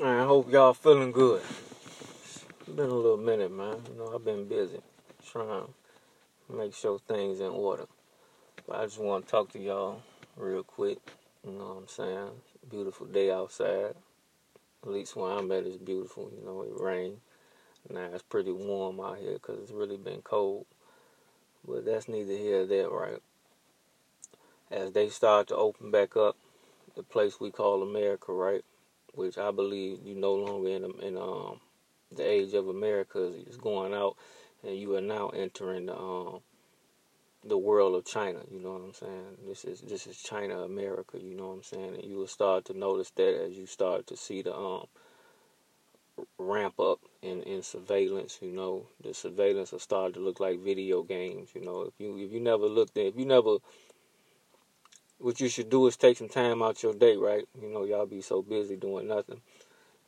I hope y'all feeling good. It's been a little minute, man. You know, I've been busy trying to make sure things in order. But I just want to talk to y'all real quick. You know what I'm saying? Beautiful day outside. At least where I'm at is beautiful. You know, it rained. Now it's pretty warm out here because it's really been cold. But that's neither here nor there, right? As they start to open back up the place we call America, right? Which I believe you no longer in in um the age of America is going out, and you are now entering the um the world of China. You know what I'm saying? This is this is China America. You know what I'm saying? And you will start to notice that as you start to see the um ramp up in, in surveillance. You know, the surveillance will start to look like video games. You know, if you if you never looked at if you never what you should do is take some time out your day, right? You know, y'all be so busy doing nothing,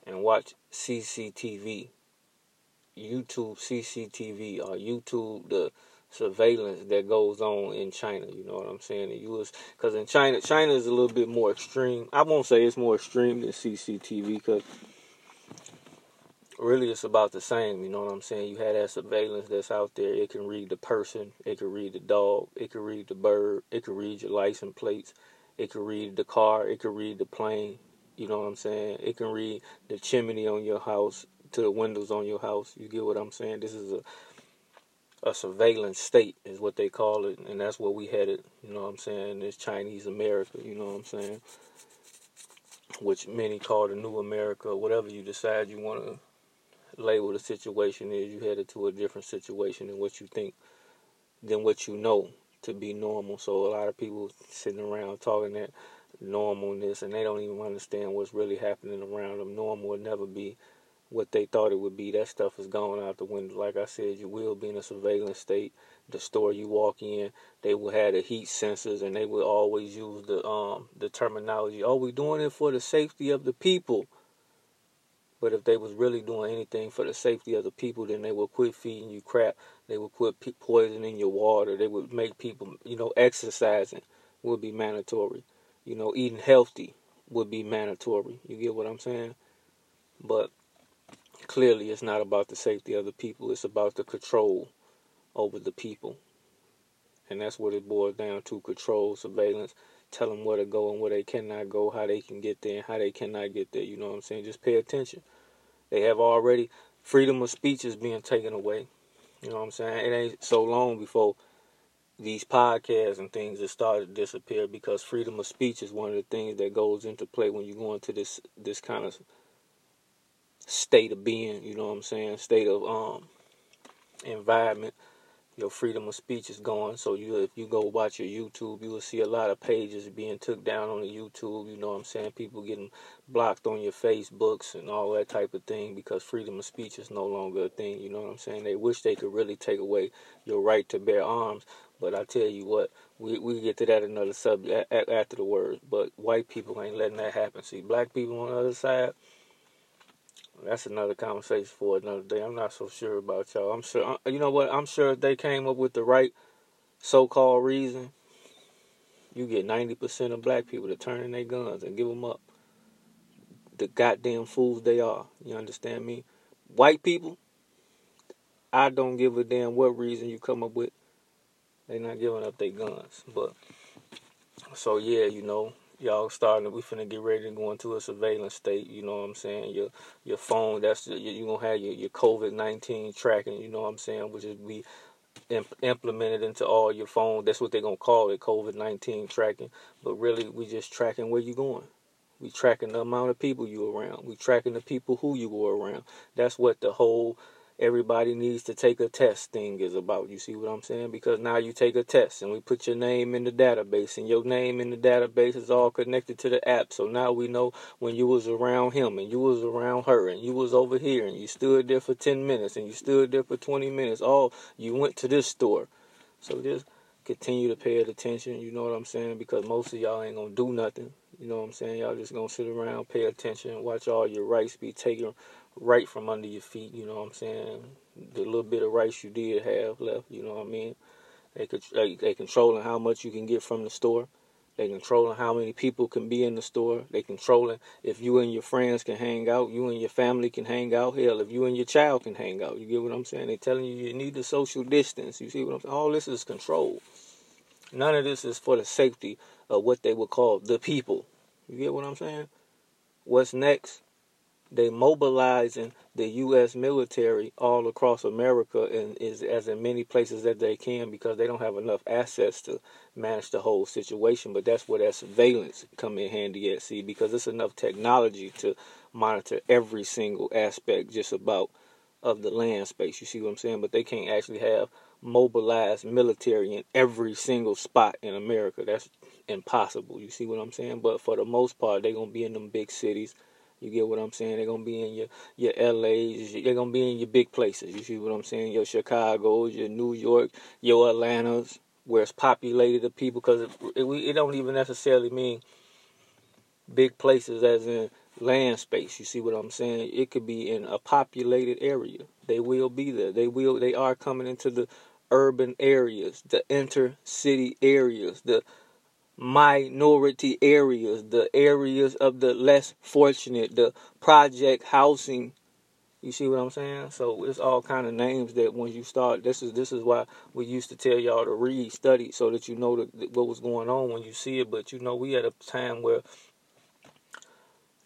and watch CCTV, YouTube CCTV, or YouTube the surveillance that goes on in China. You know what I'm saying? U.S. because in China, China is a little bit more extreme. I won't say it's more extreme than CCTV because really it's about the same. You know what I'm saying? You had that surveillance that's out there. It can read the person. It can read the dog. It can read the bird. It can read your license plates. It can read the car. It can read the plane. You know what I'm saying? It can read the chimney on your house to the windows on your house. You get what I'm saying? This is a a surveillance state is what they call it, and that's what we headed. You know what I'm saying? It's Chinese America. You know what I'm saying? Which many call the New America, whatever you decide you want to label the situation is you headed to a different situation than what you think than what you know to be normal. So a lot of people sitting around talking that normalness and they don't even understand what's really happening around them. Normal will never be what they thought it would be. That stuff is gone out the window. Like I said, you will be in a surveillance state. The store you walk in, they will have the heat sensors and they will always use the um the terminology, oh we doing it for the safety of the people. But if they was really doing anything for the safety of the people, then they would quit feeding you crap. They would quit poison in your water. They would make people, you know, exercising would be mandatory. You know, eating healthy would be mandatory. You get what I'm saying? But clearly, it's not about the safety of the people. It's about the control over the people. And that's what it boils down to control, surveillance, tell them where to go and where they cannot go, how they can get there and how they cannot get there. You know what I'm saying? Just pay attention. They have already freedom of speech is being taken away. You know what I'm saying? It ain't so long before these podcasts and things have started to disappear because freedom of speech is one of the things that goes into play when you go into this this kind of state of being, you know what I'm saying? State of um environment your freedom of speech is gone. So you, if you go watch your YouTube, you will see a lot of pages being took down on the YouTube. You know what I'm saying? People getting blocked on your Facebooks and all that type of thing because freedom of speech is no longer a thing. You know what I'm saying? They wish they could really take away your right to bear arms. But I tell you what, we we get to that another subject after the words. But white people ain't letting that happen. See, black people on the other side that's another conversation for another day. I'm not so sure about y'all. I'm sure, uh, you know what? I'm sure if they came up with the right so-called reason, you get 90% of black people to turn in their guns and give them up. The goddamn fools they are. You understand me? White people, I don't give a damn what reason you come up with. They're not giving up their guns. But so yeah, you know, y'all starting we finna get ready to go into a surveillance state you know what i'm saying? Your your phone that's you're gonna have your, your covid-19 tracking you know what i'm saying? Which is be imp- implemented into all your phone that's what they're gonna call it covid-19 tracking. But really we just tracking where you going. We tracking the amount of people you around. We tracking the people who you go around. That's what the whole everybody needs to take a test thing is about. You see what I'm saying? Because now you take a test and we put your name in the database and your name in the database is all connected to the app. So now we know when you was around him and you was around her and you was over here and you stood there for 10 minutes and you stood there for 20 minutes. All you went to this store. So just continue to pay attention, you know what I'm saying? Because most of y'all ain't gonna do nothing. You know what I'm saying? Y'all just gonna sit around, pay attention, watch all your rights be taken right from under your feet. You know what I'm saying? The little bit of rice you did have left. You know what I mean? They could they, controlling how much you can get from the store. They controlling how many people can be in the store. They controlling if you and your friends can hang out, you and your family can hang out. Hell, if you and your child can hang out. You get what I'm saying? They telling you you need the social distance. You see what I'm saying? All this is control. None of this is for the safety of what they would call the people. You get what I'm saying? What's next? They mobilizing the U.S. military all across America and is as in many places that they can because they don't have enough assets to manage the whole situation. But that's where that surveillance come in handy at, see, because it's enough technology to monitor every single aspect just about of the land space. You see what I'm saying? But they can't actually have mobilized military in every single spot in America. That's impossible. You see what I'm saying? But for the most part, they're gonna be in them big cities you get what I'm saying? They're gonna be in your your LA's. They're gonna be in your big places. You see what I'm saying? Your Chicago's, your New York, your Atlanta's, where it's populated of people. Because it, it, it don't even necessarily mean big places as in land space. You see what I'm saying? It could be in a populated area. They will be there. They will. They are coming into the urban areas, the intercity areas, the minority areas, the areas of the less fortunate, the project housing. You see what I'm saying? So it's all kind of names that when you start, this is this is why we used to tell y'all to read, study, so that you know the, what was going on when you see it. But you know, we had a time where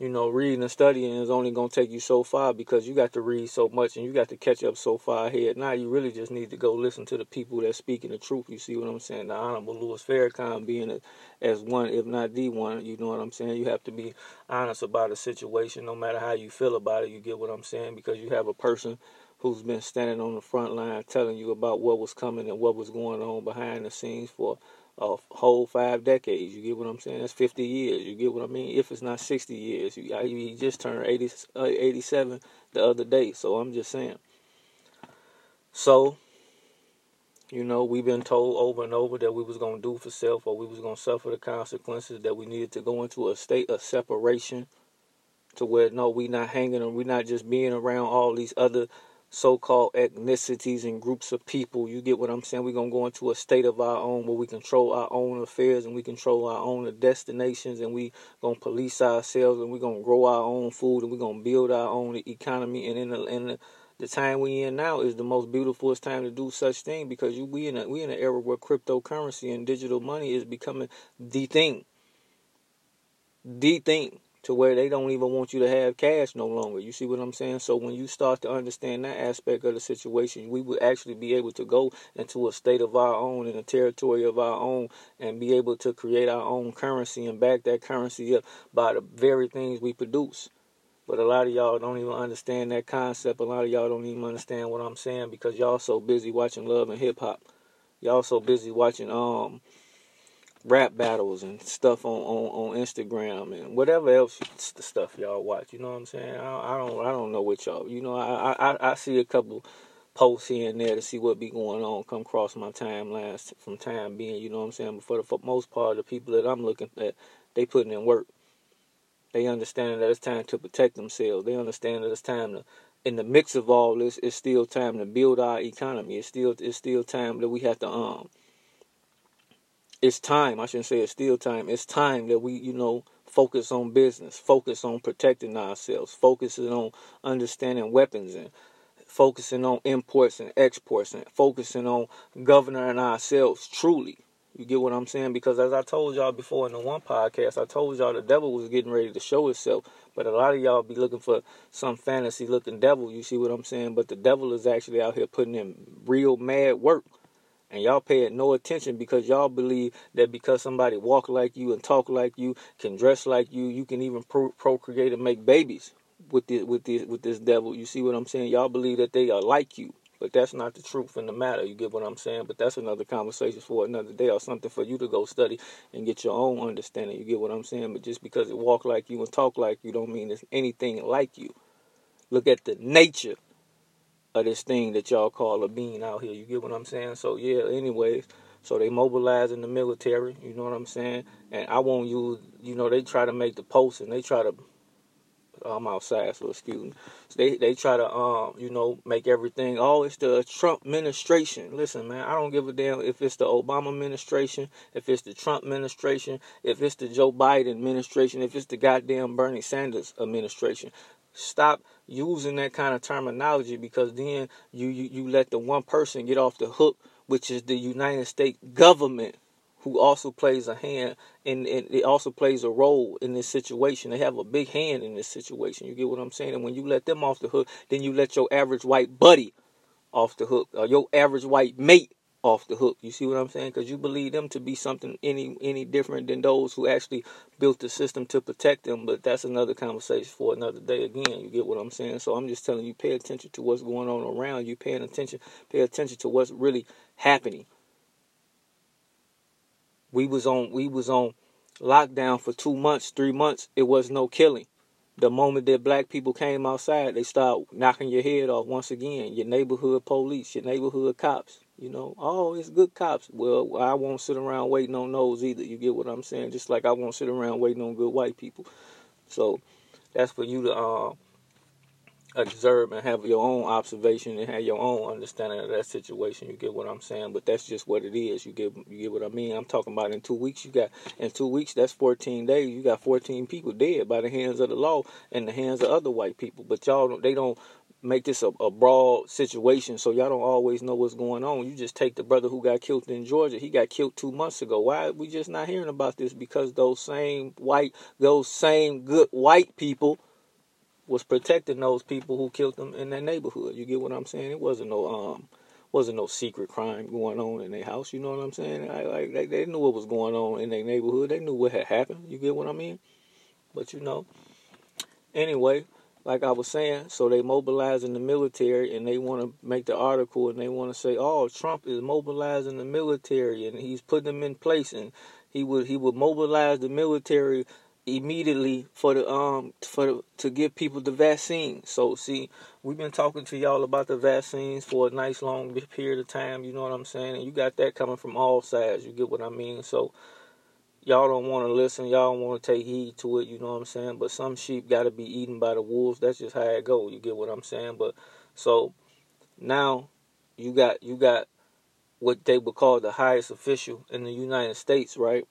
you know, reading and studying is only going to take you so far because you got to read so much and you got to catch up so far ahead. Now you really just need to go listen to the people that's speaking the truth. You see what I'm saying? The Honorable Louis Farrakhan being a, as one, if not the one, you know what I'm saying? You have to be honest about a situation no matter how you feel about it. You get what I'm saying? Because you have a person who's been standing on the front line telling you about what was coming and what was going on behind the scenes for a whole five decades. You get what I'm saying? That's 50 years. You get what I mean? If it's not 60 years, you, he just turned 80, uh, 87 the other day. So I'm just saying. So, you know, we've been told over and over that we was gonna do for self, or we was gonna suffer the consequences. That we needed to go into a state of separation, to where no, we not hanging, and we not just being around all these other so-called ethnicities and groups of people. You get what I'm saying? We're gonna go into a state of our own where we control our own affairs and we control our own destinations and we gonna police ourselves and we're gonna grow our own food and we're gonna build our own economy and in the, in the, the time we in now is the most beautifulest time to do such thing because you, we in a, we in an era where cryptocurrency and digital money is becoming the thing. The thing to where they don't even want you to have cash no longer. You see what I'm saying? So when you start to understand that aspect of the situation, we would actually be able to go into a state of our own in a territory of our own and be able to create our own currency and back that currency up by the very things we produce. But a lot of y'all don't even understand that concept. A lot of y'all don't even understand what I'm saying because y'all so busy watching love and hip hop. Y'all so busy watching um rap battles and stuff on, on, on Instagram and whatever else the stuff y'all watch. You know what I'm saying? I, I don't I don't know what y'all. You know I, I I see a couple posts here and there to see what be going on come across my timelines from time being. You know what I'm saying? But for the for most part, the people that I'm looking at, they putting in work. They understand that it's time to protect themselves. They understand that it's time to in the mix of all this, it's still time to build our economy. It's still it's still time that we have to um it's time. I shouldn't say it's still time. It's time that we, you know, focus on business, focus on protecting ourselves, focusing on understanding weapons and focusing on imports and exports and focusing on governing ourselves truly. You get what I'm saying? Because as I told y'all before in the one podcast, I told y'all the devil was getting ready to show itself. But a lot of y'all be looking for some fantasy looking devil. You see what I'm saying? But the devil is actually out here putting in real mad work and y'all pay it no attention because y'all believe that because somebody walk like you and talk like you, can dress like you, you can even pro- procreate and make babies with this with this with this devil. You see what I'm saying? Y'all believe that they are like you, but that's not the truth in the matter. You get what I'm saying? But that's another conversation for another day or something for you to go study and get your own understanding. You get what I'm saying? But just because it walk like you and talk like you don't mean it's anything like you. Look at the nature of this thing that y'all call a bean out here. You get what I'm saying? So yeah, anyways, so they mobilize in the military, you know what I'm saying? And I won't use you know, they try to make the post and they try to I'm outside, so excuse me. So they they try to um you know make everything. Oh, it's the Trump administration. Listen, man, I don't give a damn if it's the Obama administration, if it's the Trump administration, if it's the Joe Biden administration, if it's the goddamn Bernie Sanders administration. Stop using that kind of terminology because then you, you, you let the one person get off the hook, which is the United States government, who also plays a hand and, and it also plays a role in this situation. They have a big hand in this situation. You get what I'm saying? And when you let them off the hook, then you let your average white buddy off the hook, or your average white mate off the hook. You see what I'm saying? Because you believe them to be something any any different than those who actually built the system to protect them. But that's another conversation for another day. Again, you get what I'm saying? So I'm just telling you, pay attention to what's going on around you. Paying attention, pay attention to what's really happening. We was on we was on lockdown for two months, three months. It was no killing. The moment that black people came outside, they start knocking your head off once again. Your neighborhood police, your neighborhood cops. You know, oh, it's good cops. Well, I won't sit around waiting on those either. You get what I'm saying? Just like I won't sit around waiting on good white people. So that's for you to uh, observe and have your own observation and have your own understanding of that situation. You get what I'm saying? But that's just what it is. You get you get what I mean? I'm talking about in two weeks. You got in two weeks. That's 14 days. You got 14 people dead by the hands of the law and the hands of other white people. But y'all, they don't make this a, a, broad situation so y'all don't always know what's going on. You just take the brother who got killed in Georgia. He got killed two months ago. Why are we just not hearing about this? Because those same white, those same good white people was protecting those people who killed them in their neighborhood. You get what I'm saying? It wasn't no um wasn't no secret crime going on in their house. You know what I'm saying? I, like they, they knew what was going on in their neighborhood. They knew what had happened. You get what I mean? But you know, anyway, like I was saying, so they mobilizing the military and they want to make the article and they want to say, oh, Trump is mobilizing the military and he's putting them in place and he would he would mobilize the military immediately for the um for the, to give people the vaccine. So see, we've been talking to y'all about the vaccines for a nice long period of time. You know what I'm saying? And you got that coming from all sides. You get what I mean? So y'all don't want to listen, y'all don't want to take heed to it, you know what I'm saying? But some sheep got to be eaten by the wolves. That's just how it go. You get what I'm saying? But so now you got you got what they would call the highest official in the United States, right?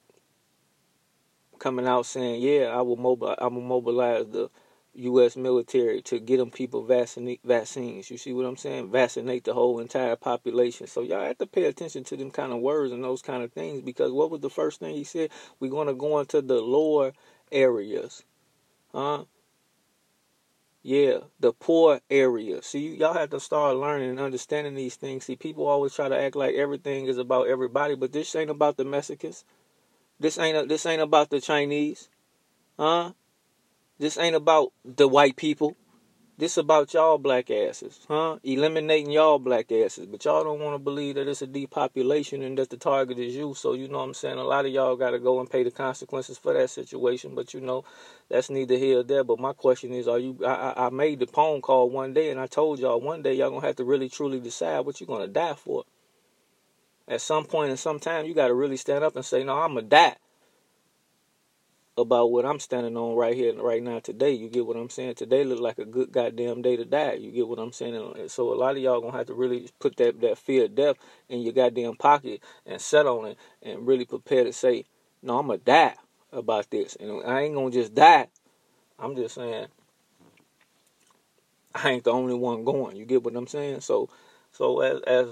Coming out saying, "Yeah, I will mobile I will mobilize the U.S. military to get them people vaccinate vaccines. You see what I'm saying? Vaccinate the whole entire population. So y'all have to pay attention to them kind of words and those kind of things because what was the first thing he said? We're going to go into the lower areas, huh? Yeah, the poor areas. See, y'all have to start learning and understanding these things. See, people always try to act like everything is about everybody, but this ain't about the Mexicans. This ain't this ain't about the Chinese, huh? This ain't about the white people. This about y'all black asses, huh? Eliminating y'all black asses. But y'all don't want to believe that it's a depopulation and that the target is you. So you know what I'm saying? A lot of y'all got to go and pay the consequences for that situation. But you know, that's neither here or there. But my question is, are you? I, I made the phone call one day and I told y'all one day y'all gonna have to really truly decide what you're gonna die for. At some point in some time, you got to really stand up and say, no, I'm gonna die about what I'm standing on right here, right now, today. You get what I'm saying? Today look like a good goddamn day to die. You get what I'm saying? So a lot of y'all gonna have to really put that that fear of death in your goddamn pocket and set on it and really prepare to say, no, I'm gonna die about this, and I ain't gonna just die. I'm just saying, I ain't the only one going. You get what I'm saying? So, so as as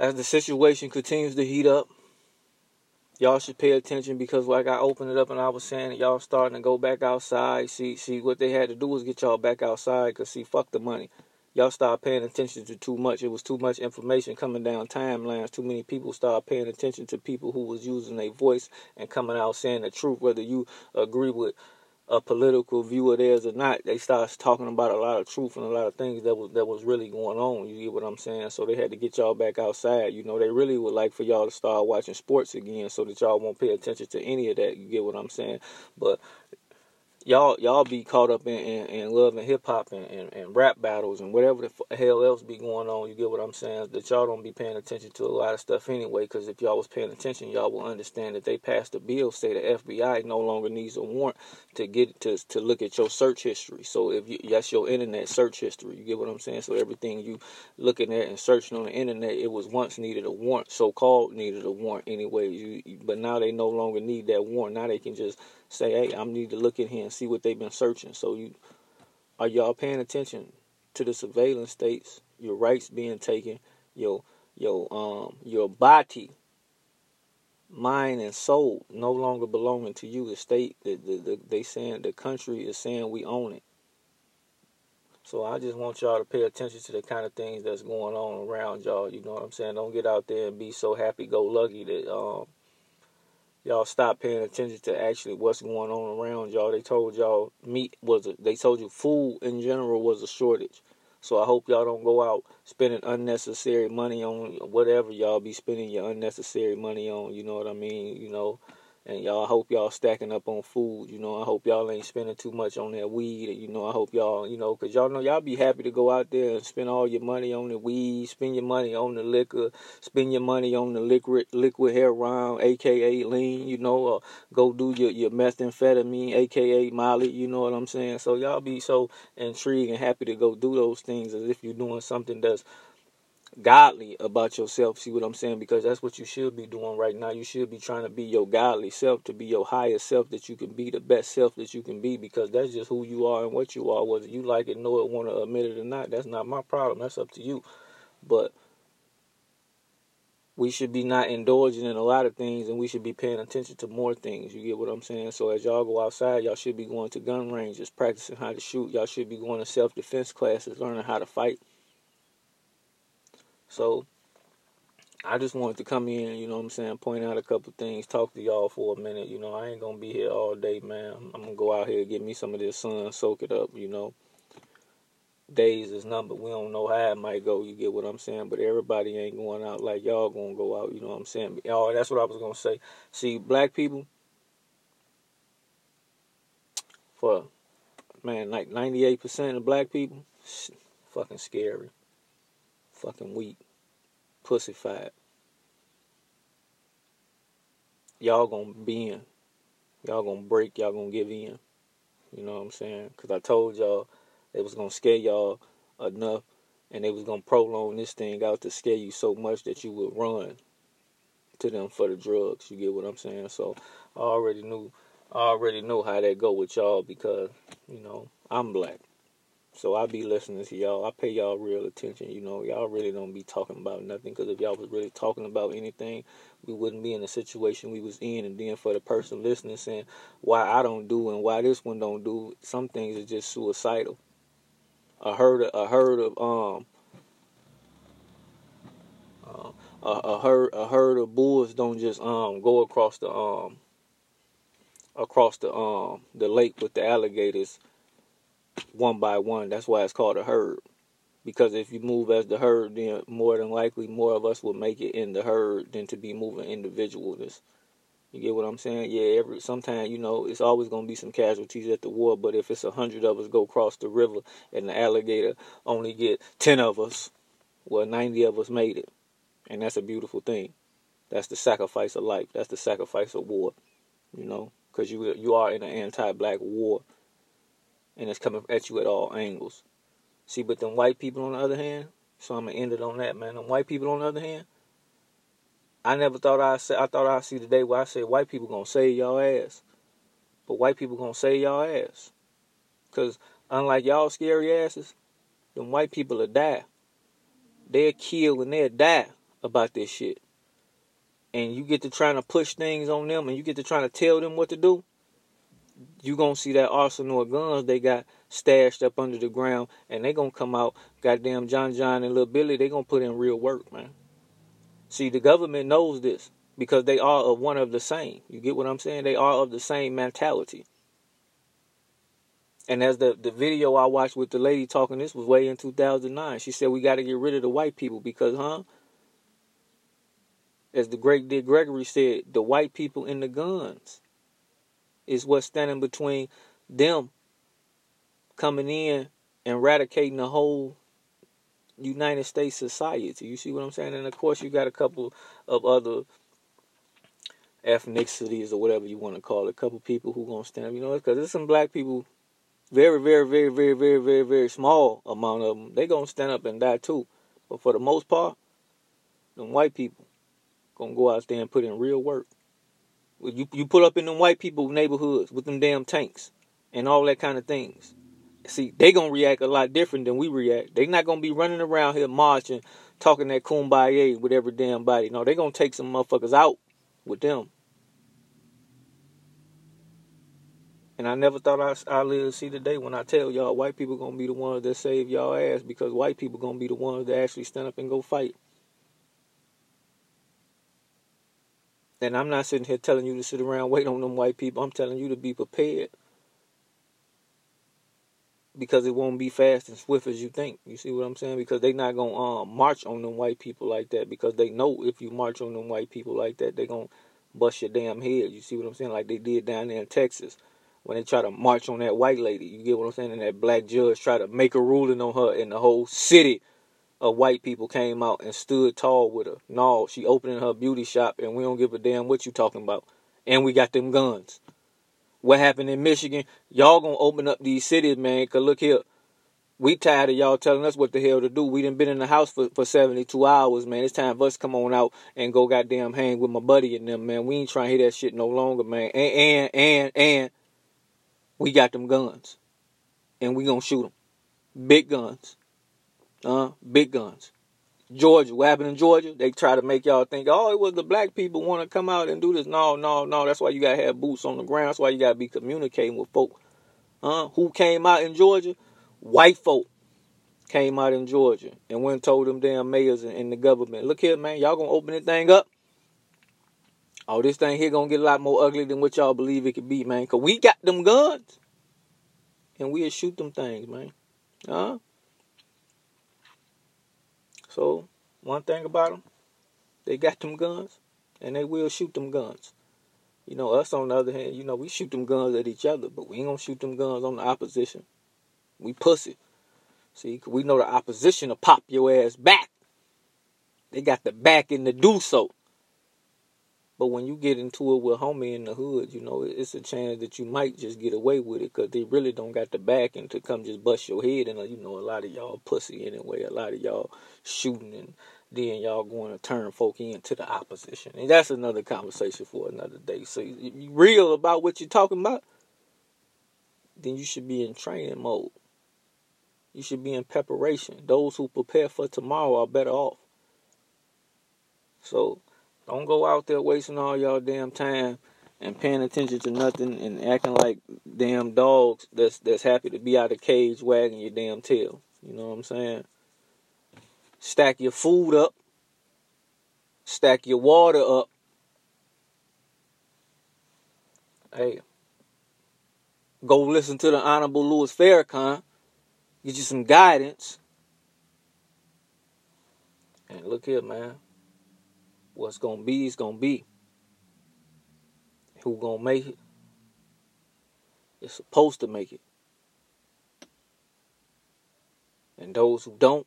as the situation continues to heat up y'all should pay attention because like I opened it up and I was saying y'all starting to go back outside. See, see what they had to do was get y'all back outside. Cause see, fuck the money. Y'all start paying attention to too much. It was too much information coming down timelines. Too many people started paying attention to people who was using their voice and coming out saying the truth, whether you agree with a political view of theirs or not, they start talking about a lot of truth and a lot of things that was that was really going on. You get what I'm saying? So they had to get y'all back outside. You know, they really would like for y'all to start watching sports again, so that y'all won't pay attention to any of that. You get what I'm saying? But y'all y'all be caught up in, in, in love and hip hop and, and, and, rap battles and whatever the hell else be going on. You get what I'm saying? That y'all don't be paying attention to a lot of stuff anyway. Because if y'all was paying attention, y'all will understand that they passed a bill say the FBI no longer needs a warrant to get to to look at your search history. So if you, that's your internet search history, you get what I'm saying? So everything you looking at and searching on the internet, it was once needed a warrant, so called needed a warrant anyway. You, but now they no longer need that warrant. Now they can just say, hey, I need to look in here and see what they've been searching. So you are y'all paying attention to the surveillance states, your rights being taken, your your um your body, mind and soul no longer belonging to you. The state, the, the, the they saying the country is saying we own it. So I just want y'all to pay attention to the kind of things that's going on around y'all. You know what I'm saying? Don't get out there and be so happy go lucky that um y'all stop paying attention to actually what's going on around y'all. They told y'all meat was a, they told you food in general was a shortage. So I hope y'all don't go out spending unnecessary money on whatever y'all be spending your unnecessary money on. You know what I mean? You know, and y'all, I hope y'all stacking up on food. You know, I hope y'all ain't spending too much on that weed. You know, I hope y'all, you know, cause y'all know y'all be happy to go out there and spend all your money on the weed, spend your money on the liquor, spend your money on the liquid liquid heroin, aka lean. You know, or go do your your methamphetamine, aka Molly. You know what I'm saying? So y'all be so intrigued and happy to go do those things as if you're doing something that's godly about yourself. See what I'm saying? Because that's what you should be doing right now. You should be trying to be your godly self, to be your higher self that you can be, the best self that you can be, because that's just who you are and what you are. Whether you like it, know it, want to admit it or not, that's not my problem. That's up to you. But we should be not indulging in a lot of things and we should be paying attention to more things. You get what I'm saying? So as y'all go outside, y'all should be going to gun ranges, practicing how to shoot. Y'all should be going to self defense classes, learning how to fight. So I just wanted to come in, you know what I'm saying, point out a couple things, talk to y'all for a minute. You know, I ain't gonna be here all day, man. I'm gonna go out here get me some of this sun, soak it up, you know. Days is numbered. We don't know how it might go, you get what I'm saying? But everybody ain't going out like y'all gonna go out, you know what I'm saying? Oh, that's what I was gonna say. See, black people for man, like 98% of black people, fucking scary fucking weak, pussyfied. Y'all gonna be in. Y'all gonna break. Y'all gonna give in. You know what I'm saying? Because I told y'all it was gonna scare y'all enough, and they was gonna prolong this thing out to scare you so much that you would run to them for the drugs. You get what I'm saying? So I already knew. I already know how that go with y'all because you know I'm black. So I be listening to y'all. I pay y'all real attention. You know, y'all really don't be talking about nothing. Because if y'all was really talking about anything, we wouldn't be in the situation we was in. And then for the person listening saying why I don't do and why this one don't do, some things are just suicidal. I heard of, I heard of um uh, a, a herd a herd of bulls don't just um go across the um across the um the lake with the alligators one by one. That's why it's called a herd. Because if you move as the herd, then more than likely more of us will make it in the herd than to be moving individualness. You get what I'm saying? Yeah, every sometimes you know it's always gonna be some casualties at the war, but if it's a hundred of us go across the river and the alligator only get ten of us, well ninety of us made it, and that's a beautiful thing. That's the sacrifice of life. That's the sacrifice of war. You know, because you you are in an anti-black war and it's coming at you at all angles. See, but them white people on the other hand, so I'm gonna end it on that, man. Them white people on the other hand, I never thought I say I thought I'd see the day where I said white people gonna save y'all ass, but white people gonna save y'all ass, cause unlike y'all scary asses, them white people will die. They'll kill and they'll die about this shit. And you get to trying to push things on them, and you get to trying to tell them what to do you gonna see that arsenal of guns they got stashed up under the ground, and they gonna come out. Goddamn John John and Little Billy, they gonna put in real work, man. See, the government knows this because they are of one of the same. You get what I'm saying? They are of the same mentality. And as the, the video I watched with the lady talking, this was way in 2009. She said we got to get rid of the white people because, huh? As the great Dick Gregory said, the white people in the guns is what's standing between them coming in and eradicating the whole United States society. You see what I'm saying? And of course, you got a couple of other ethnicities or whatever you want to call it. A couple people who gonna stand up. You know, because there's some black people, very, very, very, very, very, very, very small amount of them. They gonna stand up and die too. But for the most part, them white people gonna go out there and put in real work. You you pull up in them white people neighborhoods with them damn tanks and all that kind of things. See, they gonna react a lot different than we react. They not gonna be running around here marching, talking that kumbaya with every damn body. No, they gonna take some motherfuckers out with them. And I never thought I I live to see the day when I tell y'all white people gonna be the ones that save y'all ass because white people gonna be the ones that actually stand up and go fight. And I'm not sitting here telling you to sit around wait on them white people. I'm telling you to be prepared. Because it won't be fast and swift as you think. You see what I'm saying? Because they not gonna um, march on them white people like that. Because they know if you march on them white people like that, they gonna bust your damn head. You see what I'm saying? Like they did down there in Texas when they try to march on that white lady. You get what I'm saying? And that black judge try to make a ruling on her, and the whole city of white people came out and stood tall with her. No, she opening her beauty shop, and we don't give a damn what you talking about. And we got them guns. What happened in Michigan? Y'all gonna open up these cities, man. Cause look here, we tired of y'all telling us what the hell to do. We done been in the house for, for 72 hours, man. It's time for us to come on out and go goddamn hang with my buddy and them, man. We ain't trying to hear that shit no longer, man. And, and, and, and, we got them guns. And we gonna shoot them. Big guns. Uh, big guns. Georgia, what happened in Georgia? They try to make y'all think, oh, it was the black people want to come out and do this. No, no, no. That's why you gotta have boots on the ground. That's why you gotta be communicating with folk. Uh, who came out in Georgia? White folk came out in Georgia and went and told them damn mayors and, and the government, look here, man, y'all gonna open this thing up. Oh, this thing here gonna get a lot more ugly than what y'all believe it could be, man. Cause we got them guns. And we'll shoot them things, man. Huh? So, one thing about them, they got them guns, and they will shoot them guns. You know, us on the other hand, you know, we shoot them guns at each other, but we ain't gonna shoot them guns on the opposition. We pussy. See, we know the opposition will pop your ass back. They got the backing to do so. But when you get into it with homie in the hood, you know, it's a chance that you might just get away with it because they really don't got the backing to come just bust your head. And, you know, a lot of y'all pussy anyway. A lot of y'all shooting and then y'all going to turn folk into the opposition. And that's another conversation for another day. So you real about what you're talking about, then you should be in training mode. You should be in preparation. Those who prepare for tomorrow are better off. So don't go out there wasting all y'all damn time and paying attention to nothing and acting like damn dogs that's that's happy to be out of cage wagging your damn tail. You know what I'm saying? Stack your food up. Stack your water up. Hey. Go listen to the Honorable Louis Farrakhan. Get you some guidance. And look here, man what's gonna be is gonna be. Who gonna make it? It's supposed to make it. And those who don't,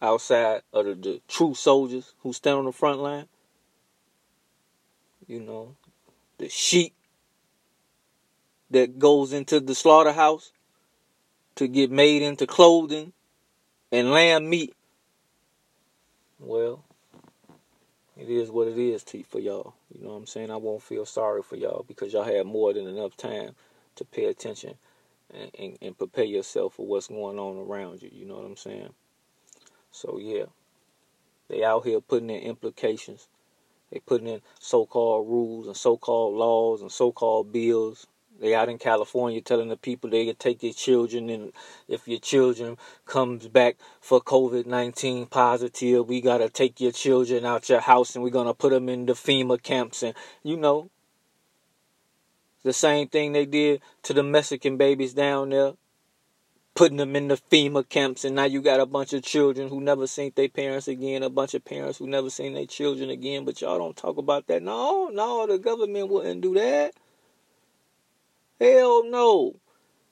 outside of the, the true soldiers who stand on the front line, you know, the sheep that goes into the slaughterhouse to get made into clothing and lamb meat. Well, it is what it is to, for y'all. You know what I'm saying? I won't feel sorry for y'all because y'all have more than enough time to pay attention and, and, and prepare yourself for what's going on around you. You know what I'm saying? So yeah, they out here putting in implications. They putting in so-called rules and so-called laws and so-called bills they out in California telling the people they can take their children and if your children comes back for COVID-19 positive, we got to take your children out your house and we're to put them in the FEMA camps and you know the same thing they did to the Mexican babies down there putting them in the FEMA camps and now you got a bunch of children who never seen their parents again, a bunch of parents who never seen their children again, but y'all don't talk about that. No, no, the government wouldn't do that. Hell no.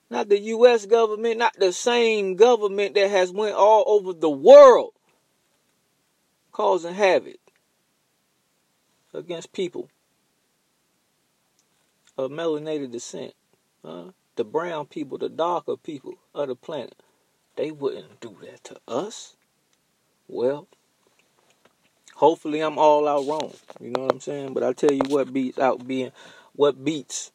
Not the US government, not the same government that has went all over the world causing havoc against people of melanated descent. Uh, the brown people, the darker people of the planet. They wouldn't do that to us. Well, hopefully I'm all out wrong. You know what I'm saying? But I tell you what beats out being what beats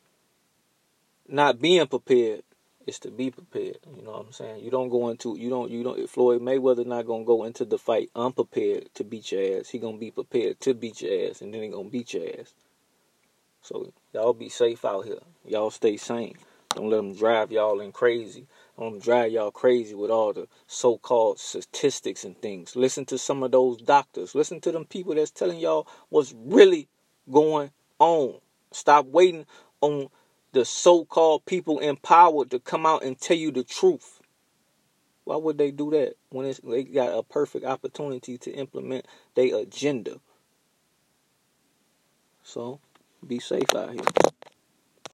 not being prepared is to be prepared. You know what I'm saying? You don't go into you don't you don't Floyd Mayweather not gonna go into the fight unprepared to beat your ass. He gonna be prepared to beat your ass and then he gonna beat your ass. So y'all be safe out here. Y'all stay sane. Don't let them drive y'all in crazy. Don't drive y'all crazy with all the so-called statistics and things. Listen to some of those doctors. Listen to them people that's telling y'all what's really going on. Stop waiting on the so-called people in power to come out and tell you the truth. Why would they do that when they got a perfect opportunity to implement their agenda? So, be safe out here.